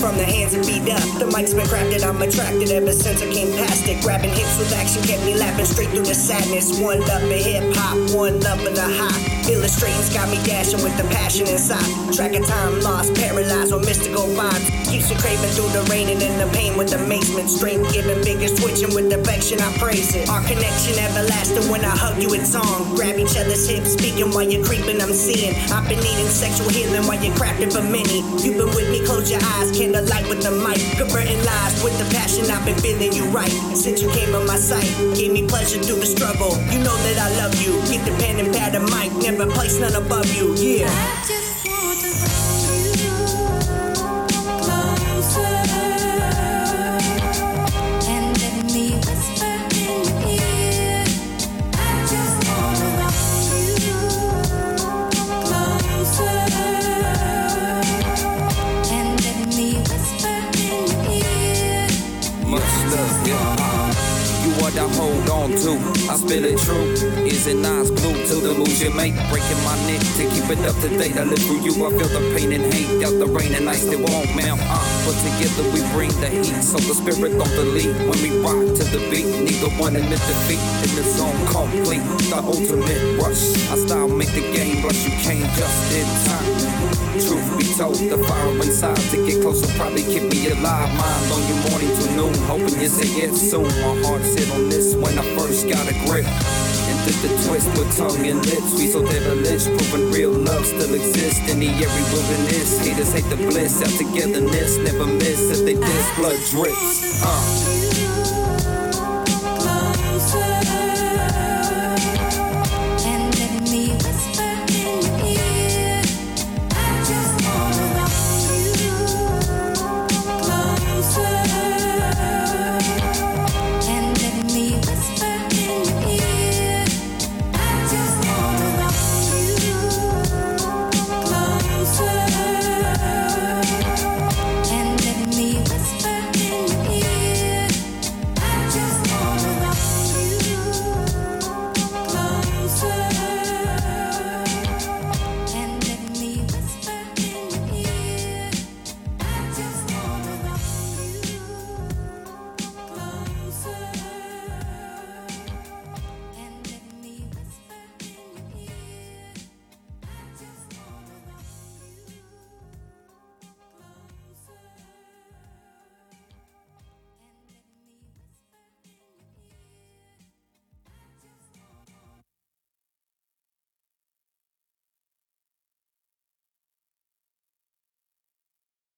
from the hands and beat up. The mic's been crafted, I'm attracted ever since I came past it. Grabbing hits with action kept me laughing straight through the sadness. One love for hip hop, one love for the hot. Illustrating's got me dashing with the passion inside. Track of time lost, paralyzed with mystical vibes. Keeps you craving through the rain and in the pain with amazement. Strength giving fingers twitching with affection, I praise it. Our connection everlasting when I hug you, it's on. Grab each other's hips, speaking while you're creeping, I'm seeing. I've been needing sexual healing while you're crafting for many. You've been with me, close your eyes, candle light with the mic. Converting lies with the passion, I've been feeling you right. Since you came on my sight, gave me pleasure through the struggle. You know that I love you. Get the pen and pad and mic, never place none above you. Yeah. I just want to hold you closer and ear. I hold on to. I spill it true. Is it nice glue to the moves you make? Breaking my neck to keep it up to date. I live through you. I feel the pain and hate. Out the rain and ice that won't melt. Uh, but together we bring the heat. So the spirit don't lead. When we rock to the beat, neither one admit defeat. In the zone complete. The ultimate rush. I style make the game but You came just in time. Told, the fire inside to get closer probably keep me alive. Mind on your morning to noon, hoping you say yes soon. My heart sit on this when I first got a grip. And did the twist with tongue and lips. We so devilish, proving real love still exists in the airy wilderness. Haters hate the bliss, our togetherness never miss if they diss blood drips. Uh.